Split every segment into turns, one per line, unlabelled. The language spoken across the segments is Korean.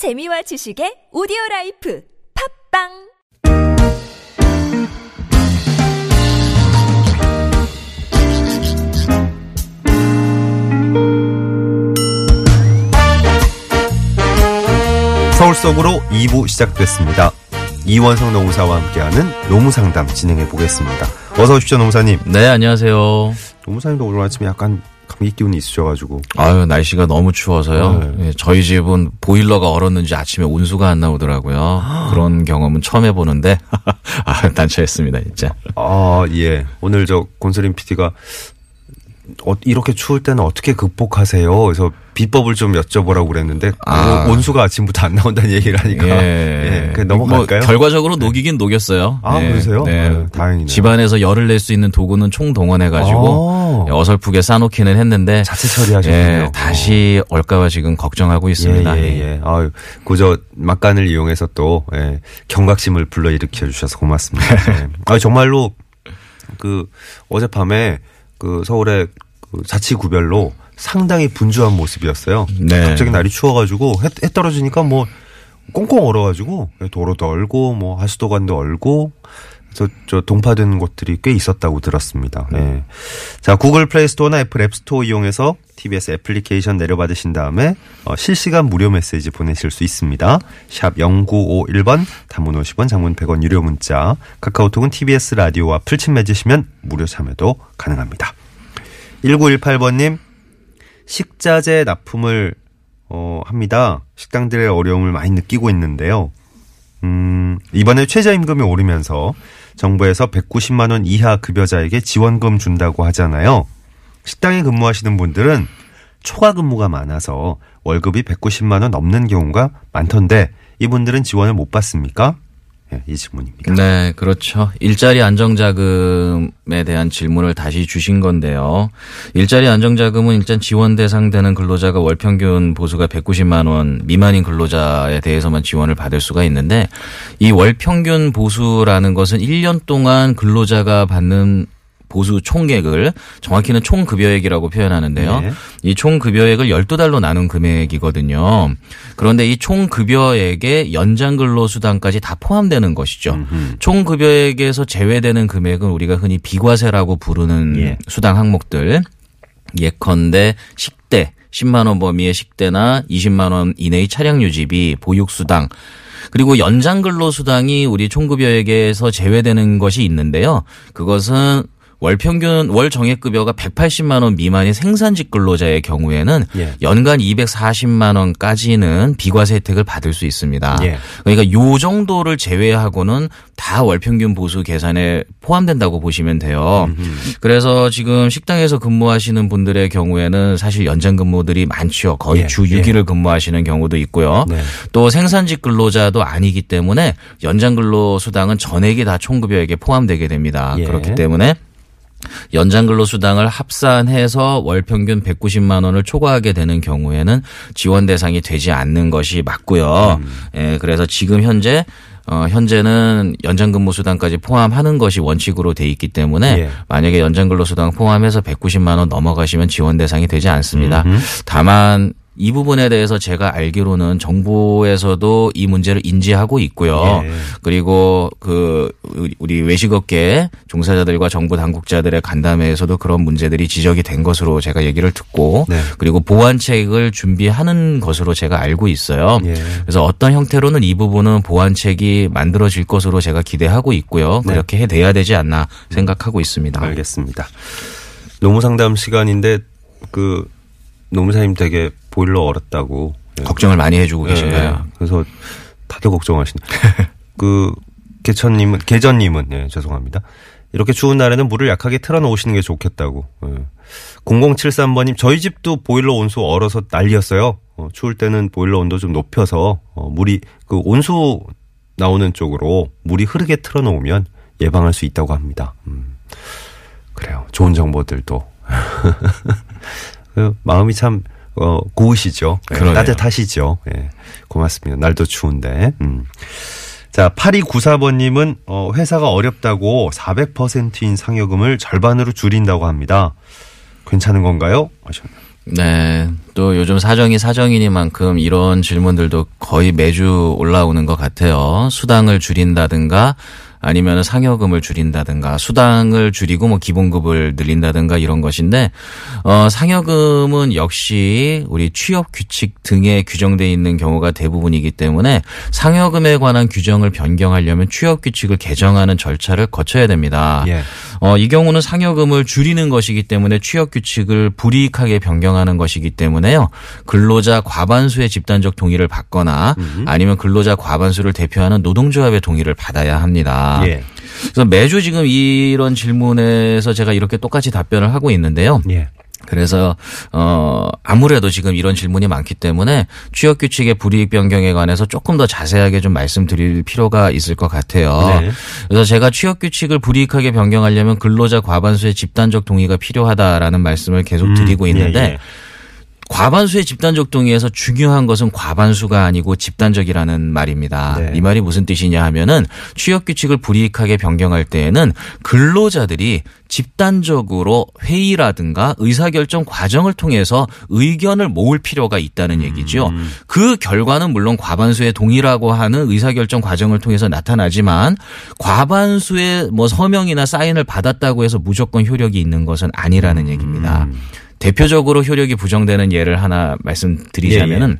재미와 지식의 오디오 라이프 팟빵
서울 속으로 2부 시작됐습니다. 이원석 노무사와 함께하는 노무상담 진행해 보겠습니다. 어서 오십시오, 노무사님.
네, 안녕하세요.
노무사님도 오늘 아침에 약간 감기 기운이 있으셔가지고.
아유, 날씨가 너무 추워서요.
네.
예, 저희 집은 보일러가 얼었는지 아침에 온수가 안 나오더라고요. 그런 경험은 처음 해보는데, 아, 난처했습니다, 진짜.
아, 예. 오늘 저 곤스림 PD가 어, 이렇게 추울 때는 어떻게 극복하세요? 그래서 비법을 좀 여쭤보라고 그랬는데
아.
오- 온수가 아침부터 안 나온다는 얘기를 하니까 예, 그 넘어갈까요?
뭐 결과적으로 녹이긴 녹였어요.
아, 그러세요? 네, 다행이네요.
집안에서 열을 낼 수 있는 도구는 총 동원해가지고
아.
어설프게 싸놓기는 했는데,
자체 처리하셨네요.
예, 다시 올까봐 지금 걱정하고 있습니다.
예, 예, 예. 아유, 그저 막간을 이용해서 또 예, 경각심을 불러일으켜 주셔서 고맙습니다. 예. 아 정말로 그 어젯밤에 그 서울의 그 자치 구별로 상당히 분주한 모습이었어요.
네.
갑자기 날이 추워가지고 해, 해 떨어지니까 뭐 꽁꽁 얼어가지고 도로도 얼고 뭐 하수도관도 얼고 저, 저 동파된 곳들이 꽤 있었다고 들었습니다. 예. 자, 구글 플레이 스토어나 애플 앱 스토어 이용해서 TBS 애플리케이션 내려받으신 다음에 어, 실시간 무료 메시지 보내실 수 있습니다. 샵 0951번 단문 50원 장문 100원 유료 문자 카카오톡은 TBS 라디오와 플친 맺으시면 무료 참여도 가능합니다. 1918번님 식자재 납품을 어, 합니다. 식당들의 어려움을 많이 느끼고 있는데요. 음, 이번에 최저임금이 오르면서 정부에서 190만 원 이하 급여자에게 지원금 준다고 하잖아요. 식당에 근무하시는 분들은 초과 근무가 많아서 월급이 190만 원 넘는 경우가 많던데 이분들은 지원을 못 받습니까? 예, 이 질문입니다.
네, 그렇죠. 일자리 안정자금에 대한 질문을 다시 주신 건데요. 일자리 안정자금은 일단 지원 대상되는 근로자가 월 평균 보수가 190만 원 미만인 근로자에 대해서만 지원을 받을 수가 있는데 이 월 평균 보수라는 것은 1년 동안 근로자가 받는 보수 총액을 정확히는 총급여액이라고 표현하는데요.
네.
이 총급여액을 12달로 나눈 금액이거든요. 그런데 이 총급여액에 연장근로수당까지 다 포함되는 것이죠. 총급여액에서 제외되는 금액은 우리가 흔히 비과세라고 부르는
예.
수당 항목들. 예컨대 식대 10만 원 범위의 식대나 20만 원 이내의 차량 유지비, 보육 수당 그리고 연장 근로 수당이 우리 총급여액에서 제외되는 것이 있는데요. 그것은 월 평균 월 정액 급여가 180만 원 미만의 생산직 근로자의 경우에는
예.
연간 240만 원까지는 비과세 혜택을 받을 수 있습니다.
예.
그러니까 요 정도를 제외하고는 다 월 평균 보수 계산에 포함된다고 보시면 돼요. 그래서 지금 식당에서 근무하시는 분들의 경우에는 사실 연장 근무들이 많죠. 거의
예,
주
예.
6일을 근무하시는 경우도 있고요.
네.
또 생산직 근로자도 아니기 때문에 연장 근로 수당은 전액이 다 총급여액에 포함되게 됩니다.
예.
그렇기 때문에 연장 근로 수당을 합산해서 월 평균 190만 원을 초과하게 되는 경우에는 지원 대상이 되지 않는 것이 맞고요.
음.
예, 그래서 지금 현재 어, 현재는 연장근무수당까지 포함하는 것이 원칙으로 돼 있기 때문에
예.
만약에 연장근로수당 포함해서 190만 원 넘어가시면 지원 대상이 되지 않습니다. 다만 이 부분에 대해서 제가 알기로는 정부에서도 이 문제를 인지하고 있고요.
예.
그리고 그 우리 외식업계 종사자들과 정부 당국자들의 간담회에서도 그런 문제들이 지적이 된 것으로 제가 얘기를 듣고
네.
그리고 보완책을 준비하는 것으로 제가 알고 있어요.
예.
그래서 어떤 형태로는 이 부분은 보완책이 만들어질 것으로 제가 기대하고 있고요.
네.
그렇게 돼야 되지 않나 생각하고 있습니다.
알겠습니다. 노무 상담 시간인데 그 노무사님 되게 보일러 얼었다고 예.
걱정을 많이 해주고
예,
계신가요?
그래서 다들 걱정하시네. 그 개천님은 계전님은 예, 죄송합니다. 이렇게 추운 날에는 물을 약하게 틀어놓으시는 게 좋겠다고. 예. 0073번님 저희 집도 보일러 온수 얼어서 난리였어요. 어, 추울 때는 보일러 온도 좀 높여서 어, 물이 그 온수 나오는 쪽으로 물이 흐르게 틀어놓으면 예방할 수 있다고 합니다. 음. 그래요. 좋은 정보들도 그 마음이 참 어, 고우시죠. 예,
그러네요.
따뜻하시죠. 예. 고맙습니다. 날도 추운데. 음. 자, 8294번님은 어, 회사가 어렵다고 400%인 상여금을 절반으로 줄인다고 합니다. 괜찮은 건가요? 하셨네요.
네. 또 요즘 사정이 사정이니만큼 이런 질문들도 거의 매주 올라오는 것 같아요. 수당을 줄인다든가 아니면 상여금을 줄인다든가 수당을 줄이고 뭐 기본급을 늘린다든가 이런 것인데 어 상여금은 역시 우리 취업 규칙 등에 규정돼 있는 경우가 대부분이기 때문에 상여금에 관한 규정을 변경하려면 취업 규칙을 개정하는 절차를 거쳐야 됩니다.
예.
어, 이 경우는 상여금을 줄이는 것이기 때문에 취업 규칙을 불이익하게 변경하는 것이기 때문에요. 근로자 과반수의 집단적 동의를 받거나 아니면 근로자 과반수를 대표하는 노동조합의 동의를 받아야 합니다.
예.
그래서 매주 지금 이런 질문에서 제가 이렇게 똑같이 답변을 하고 있는데요.
예.
그래서 어 아무래도 지금 이런 질문이 많기 때문에 취업 규칙의 불이익 변경에 관해서 조금 더 자세하게 좀 말씀드릴 필요가 있을 것 같아요.
네.
그래서 제가 취업 규칙을 불이익하게 변경하려면 근로자 과반수의 집단적 동의가 필요하다라는 말씀을 계속 드리고 있는데
예, 예.
과반수의 집단적 동의에서 중요한 것은 과반수가 아니고 집단적이라는 말입니다.
네.
이 말이 무슨 뜻이냐 하면은 취업 규칙을 불이익하게 변경할 때에는 근로자들이 집단적으로 회의라든가 의사결정 과정을 통해서 의견을 모을 필요가 있다는 얘기죠. 그 결과는 물론 과반수의 동의라고 하는 의사결정 과정을 통해서 나타나지만 과반수의 뭐 서명이나 사인을 받았다고 해서 무조건 효력이 있는 것은 아니라는 얘기입니다. 대표적으로 효력이 부정되는 예를 하나 말씀드리자면은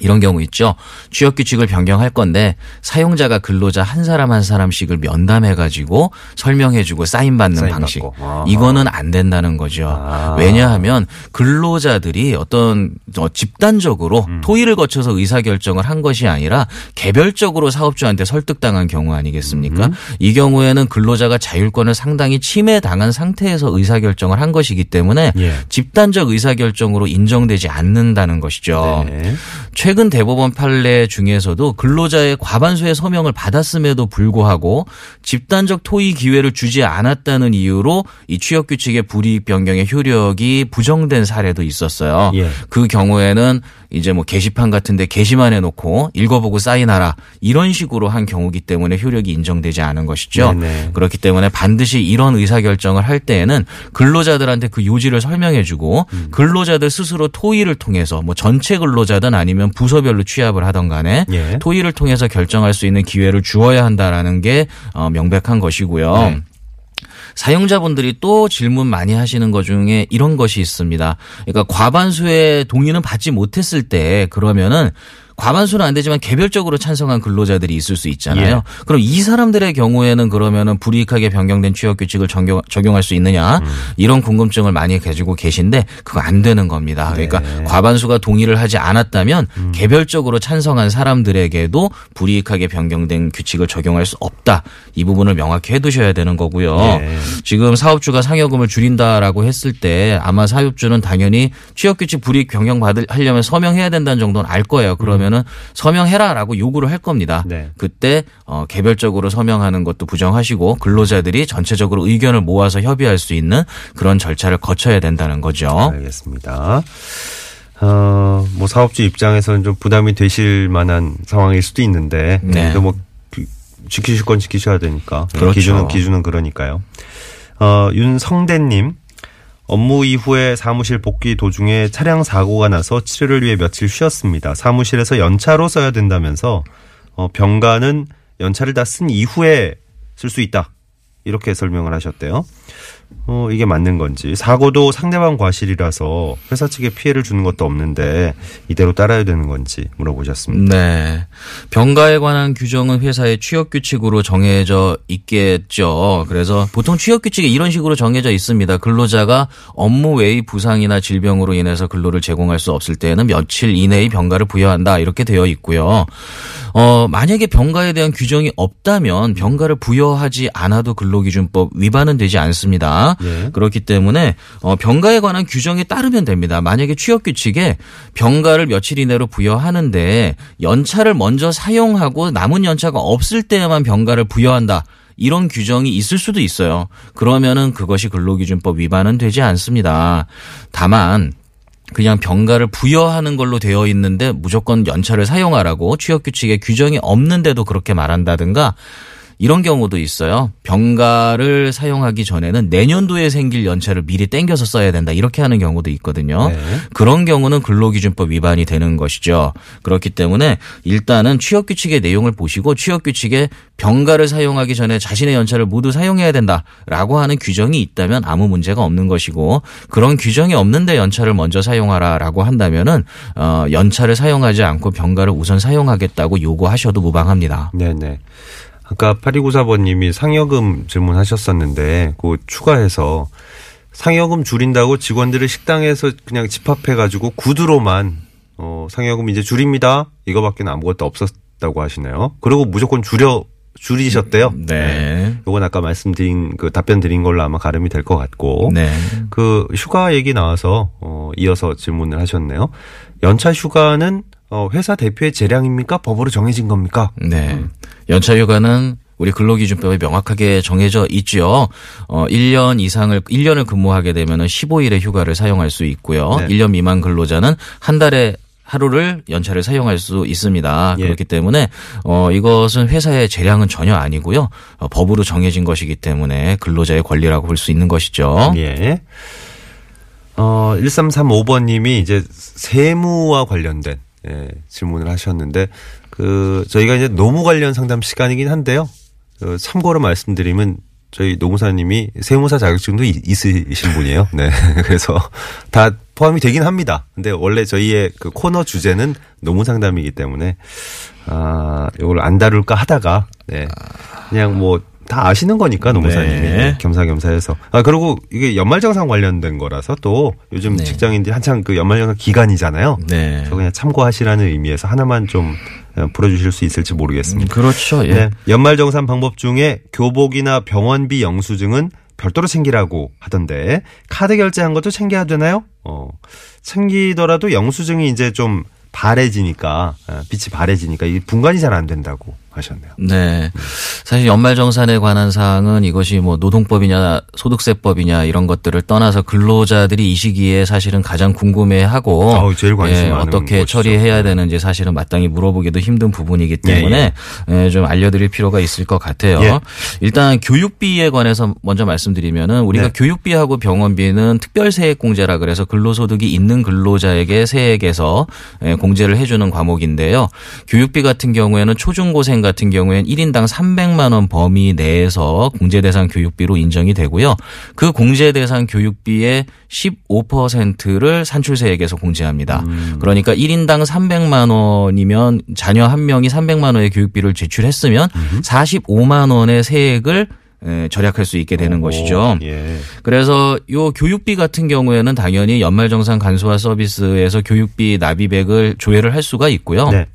이런 경우 있죠. 취업 규칙을 변경할 건데 사용자가 근로자 한 사람 한 사람씩을 면담해 가지고 설명해 주고 사인 받는
사인
방식. 이거는 안 된다는 거죠.
아.
왜냐하면 근로자들이 어떤 어, 집단적으로
음.
토의를 거쳐서 의사 결정을 한 것이 아니라 개별적으로 사업주한테 설득당한 경우 아니겠습니까?
음.
이 경우에는 근로자가 자율권을 상당히 침해당한 상태에서 의사 결정을 한 것이기 때문에
예.
집단적 의사 결정으로 인정되지 않는다는 것이죠.
네.
최근 대법원 판례 중에서도 근로자의 과반수의 서명을 받았음에도 불구하고 집단적 토의 기회를 주지 않았다는 이유로 이 취업 규칙의 불이익 변경의 효력이 부정된 사례도 있었어요.
예.
그 경우에는 이제 뭐 게시판 같은데 게시만 해놓고 읽어보고 사인하라 이런 식으로 한 경우기 때문에 효력이 인정되지 않은 것이죠.
네네.
그렇기 때문에 반드시 이런 의사 결정을 할 때에는 근로자들한테 그 요지를 설명해주고
음.
근로자들 스스로 토의를 통해서 뭐 전체 근로자든 아니면 부서별로 취합을 하던 간에
예.
토의를 통해서 결정할 수 있는 기회를 주어야 한다라는 게 어, 명백한 것이고요.
네.
사용자분들이 또 질문 많이 하시는 것 중에 이런 것이 있습니다. 그러니까 과반수의 동의는 받지 못했을 때 그러면은 과반수는 안 되지만 개별적으로 찬성한 근로자들이 있을 수 있잖아요.
예.
그럼 이 사람들의 경우에는 그러면은 불이익하게 변경된 취업 규칙을 적용, 적용할 수 있느냐 이런 궁금증을 많이 가지고 계신데 그거 안 되는 겁니다. 그러니까 과반수가 동의를 하지 않았다면 개별적으로 찬성한 사람들에게도 불이익하게 변경된 규칙을 적용할 수 없다. 이 부분을 명확히 해두셔야 되는 거고요.
예.
지금 사업주가 상여금을 줄인다라고 했을 때 아마 사업주는 당연히 취업 규칙 불이익 변경 받을 하려면 서명해야 된다는 정도는 알 거예요. 그러면 은 서명해라라고 요구를 할 겁니다.
네.
그때 어, 개별적으로 서명하는 것도 부정하시고 근로자들이 전체적으로 의견을 모아서 협의할 수 있는 그런 절차를 거쳐야 된다는 거죠.
알겠습니다. 어, 뭐 사업주 입장에서는 좀 부담이 되실 만한 상황일 수도 있는데
네.
그래도 뭐 그- 지키실 건 지키셔야 되니까
그렇죠.
기준은 기준은 그러니까요. 어, 윤성대님 업무 이후에 사무실 복귀 도중에 차량 사고가 나서 치료를 위해 며칠 쉬었습니다. 사무실에서 연차로 써야 된다면서 어, 병가는 연차를 다 쓴 이후에 쓸 수 있다. 이렇게 설명을 하셨대요. 어, 이게 맞는 건지. 사고도 상대방 과실이라서 회사 측에 피해를 주는 것도 없는데 이대로 따라야 되는 건지 물어보셨습니다.
네. 병가에 관한 규정은 회사의 취업 규칙으로 정해져 있겠죠. 그래서 보통 취업 규칙이 이런 식으로 정해져 있습니다. 근로자가 업무 외의 부상이나 질병으로 인해서 근로를 제공할 수 없을 때에는 며칠 이내의 병가를 부여한다. 이렇게 되어 있고요. 어, 만약에 병가에 대한 규정이 없다면 병가를 부여하지 않아도 근로기준법 위반은 되지 않습니다.
예.
그렇기 때문에 어, 병가에 관한 규정에 따르면 됩니다. 만약에 취업 규칙에 병가를 며칠 이내로 부여하는데 연차를 먼저 사용하고 남은 연차가 없을 때에만 병가를 부여한다. 이런 규정이 있을 수도 있어요. 그러면은 그것이 근로기준법 위반은 되지 않습니다. 다만 그냥 병가를 부여하는 걸로 되어 있는데 무조건 연차를 사용하라고 취업 규칙에 규정이 없는데도 그렇게 말한다든가 이런 경우도 있어요. 병가를 사용하기 전에는 내년도에 생길 연차를 미리 땡겨서 써야 된다. 이렇게 하는 경우도 있거든요.
네.
그런 경우는 근로기준법 위반이 되는 것이죠. 그렇기 때문에 일단은 취업규칙의 내용을 보시고 취업규칙에 병가를 사용하기 전에 자신의 연차를 모두 사용해야 된다라고 하는 규정이 있다면 아무 문제가 없는 것이고 그런 규정이 없는데 연차를 먼저 사용하라라고 한다면은 어 연차를 사용하지 않고 병가를 우선 사용하겠다고 요구하셔도 무방합니다.
네 네. 아까 8294번님이 상여금 질문하셨었는데, 그 추가해서 상여금 줄인다고 직원들을 식당에서 그냥 집합해가지고 구두로만, 어, 상여금 이제 줄입니다. 이거밖에 아무것도 없었다고 하시네요. 그리고 무조건 줄여, 줄이셨대요.
네.
요건 아까 말씀드린 그 답변 드린 걸로 아마 가름이 될 것 같고.
네.
그 휴가 얘기 나와서 어 이어서 질문을 하셨네요. 연차 휴가는 어 회사 대표의 재량입니까? 법으로 정해진 겁니까?
네. 연차 휴가는 우리 근로기준법에 명확하게 정해져 있죠. 어, 1년 이상을, 1년을 근무하게 되면은 15일의 휴가를 사용할 수 있고요.
네.
1년 미만 근로자는 한 달에 하루를 연차를 사용할 수 있습니다.
예.
그렇기 때문에 어 이것은 회사의 재량은 전혀 아니고요. 어, 법으로 정해진 것이기 때문에 근로자의 권리라고 볼 수 있는 것이죠.
예. 어 1335번 님이 이제 세무와 관련된 예, 질문을 하셨는데 그 저희가 이제 노무 관련 상담 시간이긴 한데요. 그 참고로 말씀드리면 저희 노무사님이 세무사 자격증도 이- 있으신 분이에요. 네. 그래서 다 포함이 되긴 합니다. 근데 원래 저희의 그 코너 주제는 노무 상담이기 때문에 아, 이걸 안 다룰까 하다가 네. 그냥 뭐 다 아시는 거니까 노무사님이
네.
네, 겸사겸사해서 아 그리고 이게 연말정산 관련된 거라서 또 요즘
네.
직장인들이 한창 그 연말정산 기간이잖아요.
네.
그래서 그냥 참고하시라는 의미에서 하나만 좀 어, 풀어주실 수 있을지 모르겠습니다.
그렇죠. 예.
네. 연말정산 방법 중에 교복이나 병원비 영수증은 별도로 챙기라고 하던데 카드 결제한 것도 챙겨야 되나요? 어, 챙기더라도 영수증이 이제 좀 바래지니까 어, 빛이 바래지니까 이게 분간이 잘 안 된다고 하셨네요.
네. 사실 연말정산에 관한 사항은 이것이 뭐 노동법이냐 소득세법이냐 이런 것들을 떠나서 근로자들이 이 시기에 사실은 가장 궁금해하고
아우, 제일 관심
예,
많은
어떻게
것이죠.
처리해야
네.
되는지 사실은 마땅히 물어보기도 힘든 부분이기 때문에 예, 좀 알려드릴 필요가 있을 것 같아요.
예.
일단 교육비에 관해서 먼저 말씀드리면은 우리가
네.
교육비하고 병원비는 특별세액공제라 그래서 근로소득이 있는 근로자에게 세액에서 예, 공제를 해주는 과목인데요. 교육비 같은 경우에는 초중고생 같은 경우에는 1인당 300만 원 범위 내에서 공제 대상 교육비로 인정이 되고요. 그 공제 대상 교육비의 15%를 산출세액에서 공제합니다. 그러니까 1인당 300만 원이면 자녀 한 명이 300만 원의 교육비를 지출했으면 45만 원의 세액을 에, 절약할 수 있게 되는 것이죠.
예.
그래서 요 교육비 같은 경우에는 당연히 연말정산 간소화 서비스에서 교육비 납입액을 조회를 할 수가 있고요.
네.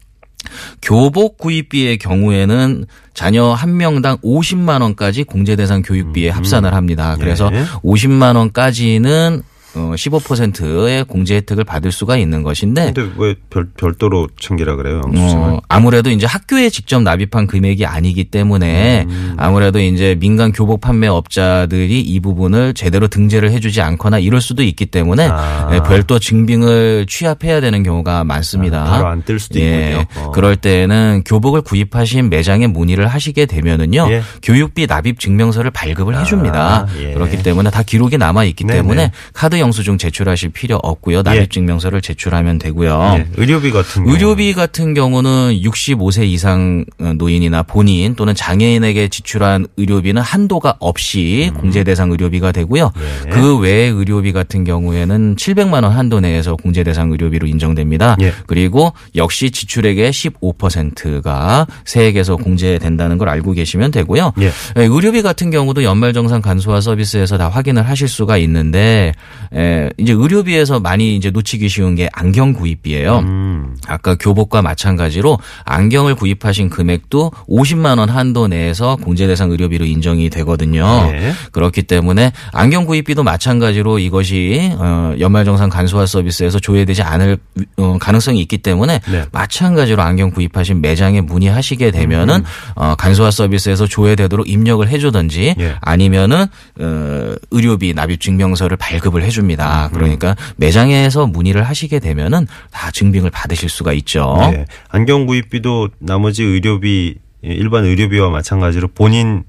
교복 구입비의 경우에는 자녀 한 명당 50만 원까지 공제 대상 교육비에 합산을 합니다. 그래서
예.
50만 원까지는 어 15%의 공제 혜택을 받을 수가 있는 것인데
근데 왜 별, 별도로 챙기라 그래요?
어, 아무래도 이제 학교에 직접 납입한 금액이 아니기 때문에
음.
아무래도 이제 민간 교복 판매업자들이 이 부분을 제대로 등재를 해주지 않거나 이럴 수도 있기 때문에
아.
예, 별도 증빙을 취합해야 되는 경우가 많습니다.
아, 바로 안 뜰 수도 있군요. 어.
그럴 때는 교복을 구입하신 매장에 문의를 하시게 되면은요
예.
교육비 납입 증명서를 발급을 해줍니다.
아, 예.
그렇기 때문에 다 기록이 남아 있기
네네.
때문에 카드 영수증 제출하실 필요 없고요. 납입
예.
증명서를 제출하면 되고요.
예. 의료비 같은 경우
의료비 같은 경우는 65세 이상 노인이나 본인 또는 장애인에게 지출한 의료비는 한도가 없이 공제 대상 의료비가 되고요.
음. 예.
그 외의 의료비 같은 경우에는 700만 원 한도 내에서 공제 대상 의료비로 인정됩니다.
예.
그리고 역시 지출액의 15%가 세액에서 공제된다는 걸 알고 계시면 되고요. 의료비 같은 경우도 연말정산 간소화 서비스에서 다 확인을 하실 수가 있는데 에, 이제 의료비에서 많이 이제 놓치기 쉬운 게 안경 구입비예요.
음.
아까 교복과 마찬가지로 안경을 구입하신 금액도 50만 원 한도 내에서 공제 대상 의료비로 인정이 되거든요.
예.
그렇기 때문에 안경 구입비도 마찬가지로 이것이 어, 연말정산 간소화 서비스에서 조회되지 않을 어, 가능성이 있기 때문에
네.
마찬가지로 안경 구입하신 매장에 문의하시게 되면은
음.
어, 간소화 서비스에서 조회되도록 입력을 해주든지
예.
아니면은 어, 의료비 납입 증명서를 발급을 해 줍니다.
음.
그러니까 매장에서 문의를 하시게 되면은 다 증빙을 받으실 수가 있죠.
네. 안경 구입비도 나머지 의료비 일반 의료비와 마찬가지로 본인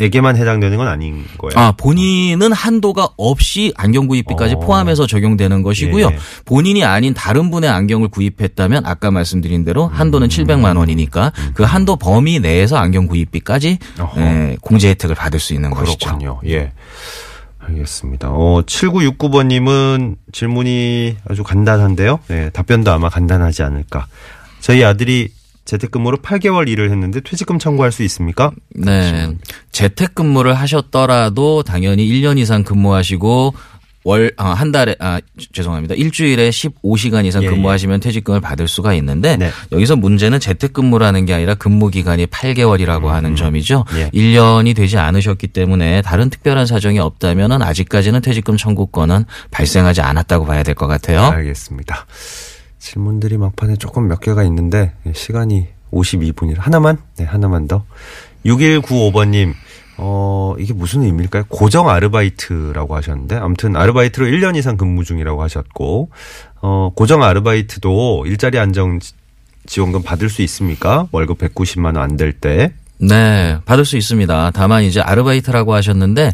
에게만 해당되는 건 아닌 거예요.
아, 본인은 한도가 없이 안경 구입비까지
어.
포함해서 적용되는 것이고요.
예.
본인이 아닌 다른 분의 안경을 구입했다면 아까 말씀드린 대로
음.
한도는 700만 원이니까 그 한도 범위 내에서 안경 구입비까지. 예, 공제 혜택을 받을 수 있는 것이죠.
그렇군요. 예. 알겠습니다. 어, 7969번님은 질문이 아주 간단한데요. 네, 답변도 아마 간단하지 않을까. 저희 아들이 재택근무로 8개월 일을 했는데 퇴직금 청구할 수 있습니까?
네. 재택근무를 하셨더라도 당연히 1년 이상 근무하시고 월, 아, 한 달에, 아, 죄송합니다. 일주일에 15시간 이상
예,
근무하시면 퇴직금을 받을 수가 있는데
네.
여기서 문제는 재택근무라는 게 아니라 근무기간이 8개월이라고 하는 점이죠.
예.
1년이 되지 않으셨기 때문에 다른 특별한 사정이 없다면 아직까지는 퇴직금 청구권은 발생하지 않았다고 봐야 될 것 같아요.
알겠습니다. 질문들이 막판에 조금 몇 개가 있는데 예, 시간이 52분이라 하나만 네 하나만 더 6195번님 어 이게 무슨 의미일까요? 고정 아르바이트라고 하셨는데 아무튼 아르바이트로 1년 이상 근무 중이라고 하셨고 어 고정 아르바이트도 일자리 안정 지- 지원금 받을 수 있습니까? 월급 190만 원 안 될 때.
네, 받을 수 있습니다. 다만 이제 아르바이트라고 하셨는데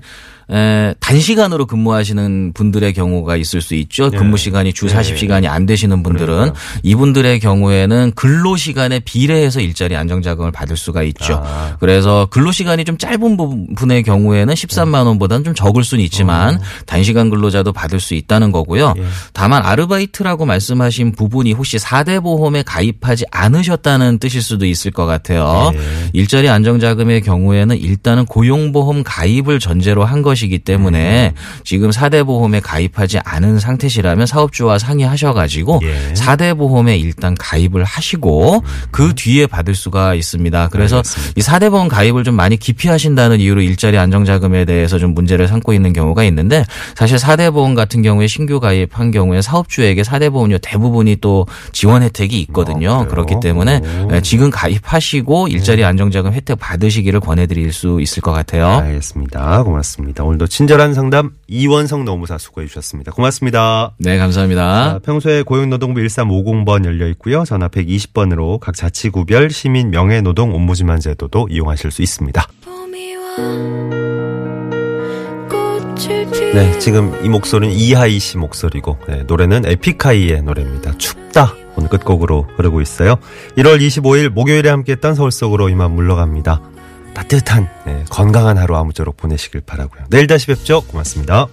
에, 단시간으로 근무하시는 분들의 경우가 있을 수 있죠. 근무 시간이 주
네.
40시간이 안 되시는 분들은
그러니까요.
이분들의 경우에는 근로 시간에 비례해서 일자리 안정 자금을 받을 수가 있죠.
아.
그래서 근로 시간이 좀 짧은 분의 경우에는 13만 원보다는 좀 적을 수는 있지만
어.
단시간 근로자도 받을 수 있다는 거고요.
예.
다만 아르바이트라고 말씀하신 부분이 혹시 4대 보험에 가입하지 않으셨다는 뜻일 수도 있을 것 같아요.
예.
일자리 안정 자금의 경우에는 일단은 고용보험 가입을 전제로 한 것이 기 때문에 지금 4대 보험에 가입하지 않은 상태시라면 사업주와 상의하셔가지고
예.
4대 보험에 일단 가입을 하시고 그 뒤에 받을 수가 있습니다. 그래서
알겠습니다.
이 4대 보험 가입을 좀 많이 기피 하신다는 이유로 일자리 안정자금에 대해서 좀 문제를 삼고 있는 경우가 있는데 사실 4대 보험 같은 경우에 신규 가입한 경우에 사업주에게 4대 보험료 대부분이 또 지원 혜택이 있거든요.
어, 그래요?
그렇기 때문에
오.
예, 지금 가입하시고 일자리 안정자금 혜택 받으시기를 권해드릴 수 있을 것 같아요.
알겠습니다. 고맙습니다. 오늘도 친절한 상담 이원성 노무사 수고해 주셨습니다. 고맙습니다.
네, 감사합니다.
자, 평소에 고용노동부 1350번 열려 있고요. 전화 120번으로 각 자치구별 시민 명예노동 옴부즈만 제도도 이용하실 수 있습니다. 네, 지금 이 목소리는 이하이 씨 목소리고 네, 노래는 에픽하이의 노래입니다. 춥다. 오늘 끝곡으로 흐르고 있어요. 1월 25일 목요일에 함께했던 서울 속으로 이만 물러갑니다. 따뜻한 네, 건강한 하루 아무쪼록 보내시길 바라고요. 내일 다시 뵙죠. 고맙습니다.